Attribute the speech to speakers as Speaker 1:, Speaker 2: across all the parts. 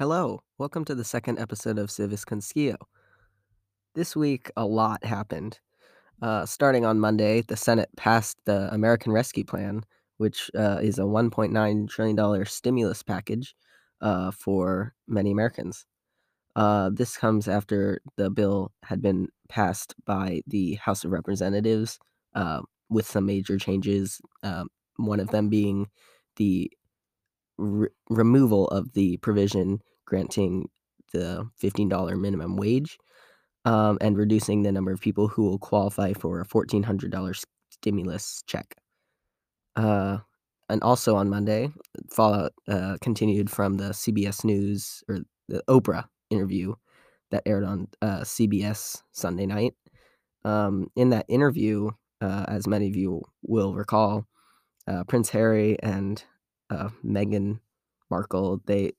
Speaker 1: Hello, welcome to the second episode of Civis Conscio. This week, a lot happened. Uh, starting on Monday, the Senate passed the American Rescue Plan, which uh, is a $1.9 trillion stimulus package uh, for many Americans. Uh, this comes after the bill had been passed by the House of Representatives uh, with some major changes, um, one of them being the re- removal of the provision granting the $15 minimum wage um, and reducing the number of people who will qualify for a $1,400 stimulus check. Uh, and also on Monday, Fallout uh, continued from the CBS News or the Oprah interview that aired on uh, CBS Sunday night. Um, in that interview, uh, as many of you will recall, uh, Prince Harry and uh, Meghan Markle they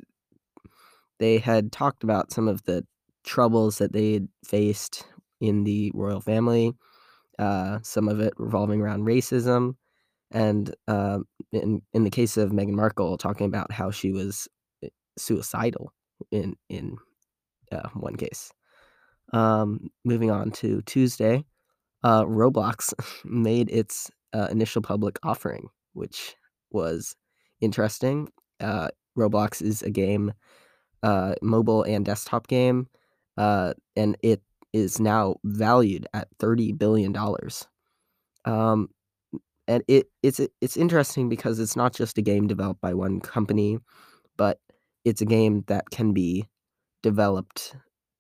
Speaker 1: they had talked about some of the troubles that they had faced in the royal family, uh, some of it revolving around racism, and uh, in in the case of Meghan Markle, talking about how she was eh, suicidal in in uh, one case. Um, moving on to Tuesday, uh, Roblox made its uh, initial public offering, which was interesting. Uh, Roblox is a game, uh, mobile and desktop game, uh, and it is now valued at thirty billion dollars. Um, and it it's it's interesting because it's not just a game developed by one company, but it's a game that can be developed.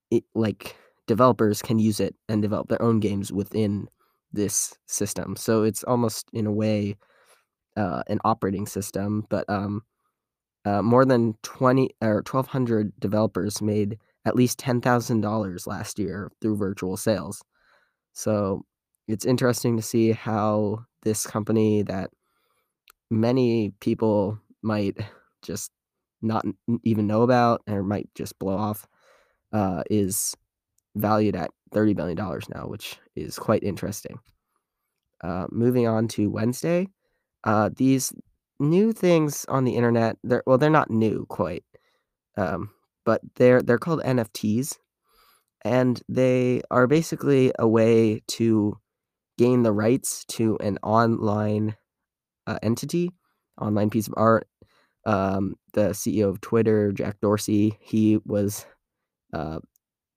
Speaker 1: It, like developers can use it and develop their own games within this system. So it's almost in a way uh, an operating system, but um, uh, more than 20 or 1,200 developers made at least $10,000 last year through virtual sales. So it's interesting to see how this company that many people might just not even know about or might just blow off uh, is valued at $30 billion now, which is quite interesting. Uh, moving on to Wednesday, uh, these new things on the internet, they're well, they're not new quite, um, but they're they're called NFTs, and they are basically a way to gain the rights to an online uh, entity, online piece of art. Um, the CEO of Twitter, Jack Dorsey, he was uh,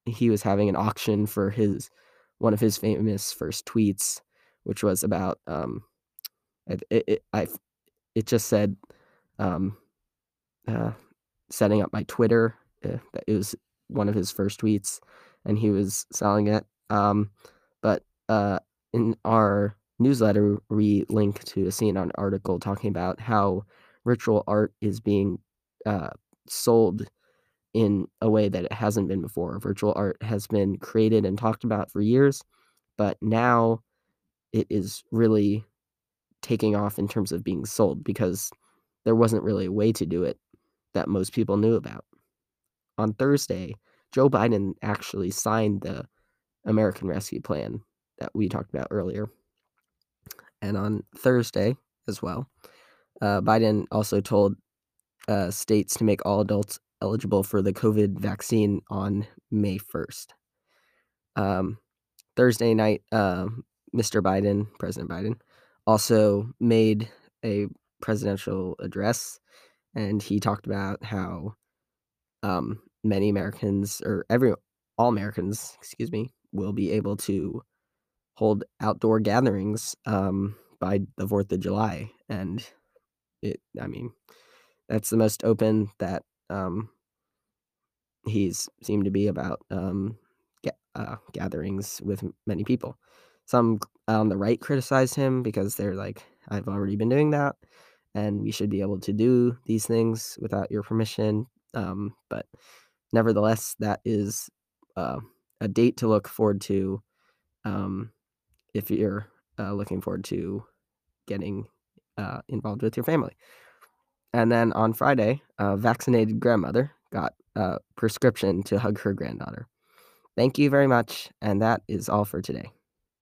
Speaker 1: he was having an auction for his one of his famous first tweets, which was about um, it, it, I it just said um, uh, setting up my Twitter. Uh, it was one of his first tweets, and he was selling it. Um, but uh, in our newsletter, we link to a CNN article talking about how virtual art is being uh, sold in a way that it hasn't been before. Virtual art has been created and talked about for years, but now it is really taking off in terms of being sold because there wasn't really a way to do it that most people knew about. On Thursday, Joe Biden actually signed the American Rescue Plan that we talked about earlier. And on Thursday as well, uh, Biden also told uh, states to make all adults eligible for the COVID vaccine on May 1st. Um, Thursday night, uh, Mr. Biden, President Biden, also made a presidential address and he talked about how um, many Americans or every all Americans, excuse me, will be able to hold outdoor gatherings um, by the Fourth of July, and it. I mean, that's the most open that um, he's seemed to be about um, ga- uh, gatherings with many people. Some on the right criticized him because they're like, I've already been doing that, and we should be able to do these things without your permission. Um, but nevertheless, that is uh, a date to look forward to um, if you're uh, looking forward to getting uh, involved with your family. And then on Friday, a vaccinated grandmother got a prescription to hug her granddaughter. Thank you very much, and that is all for today.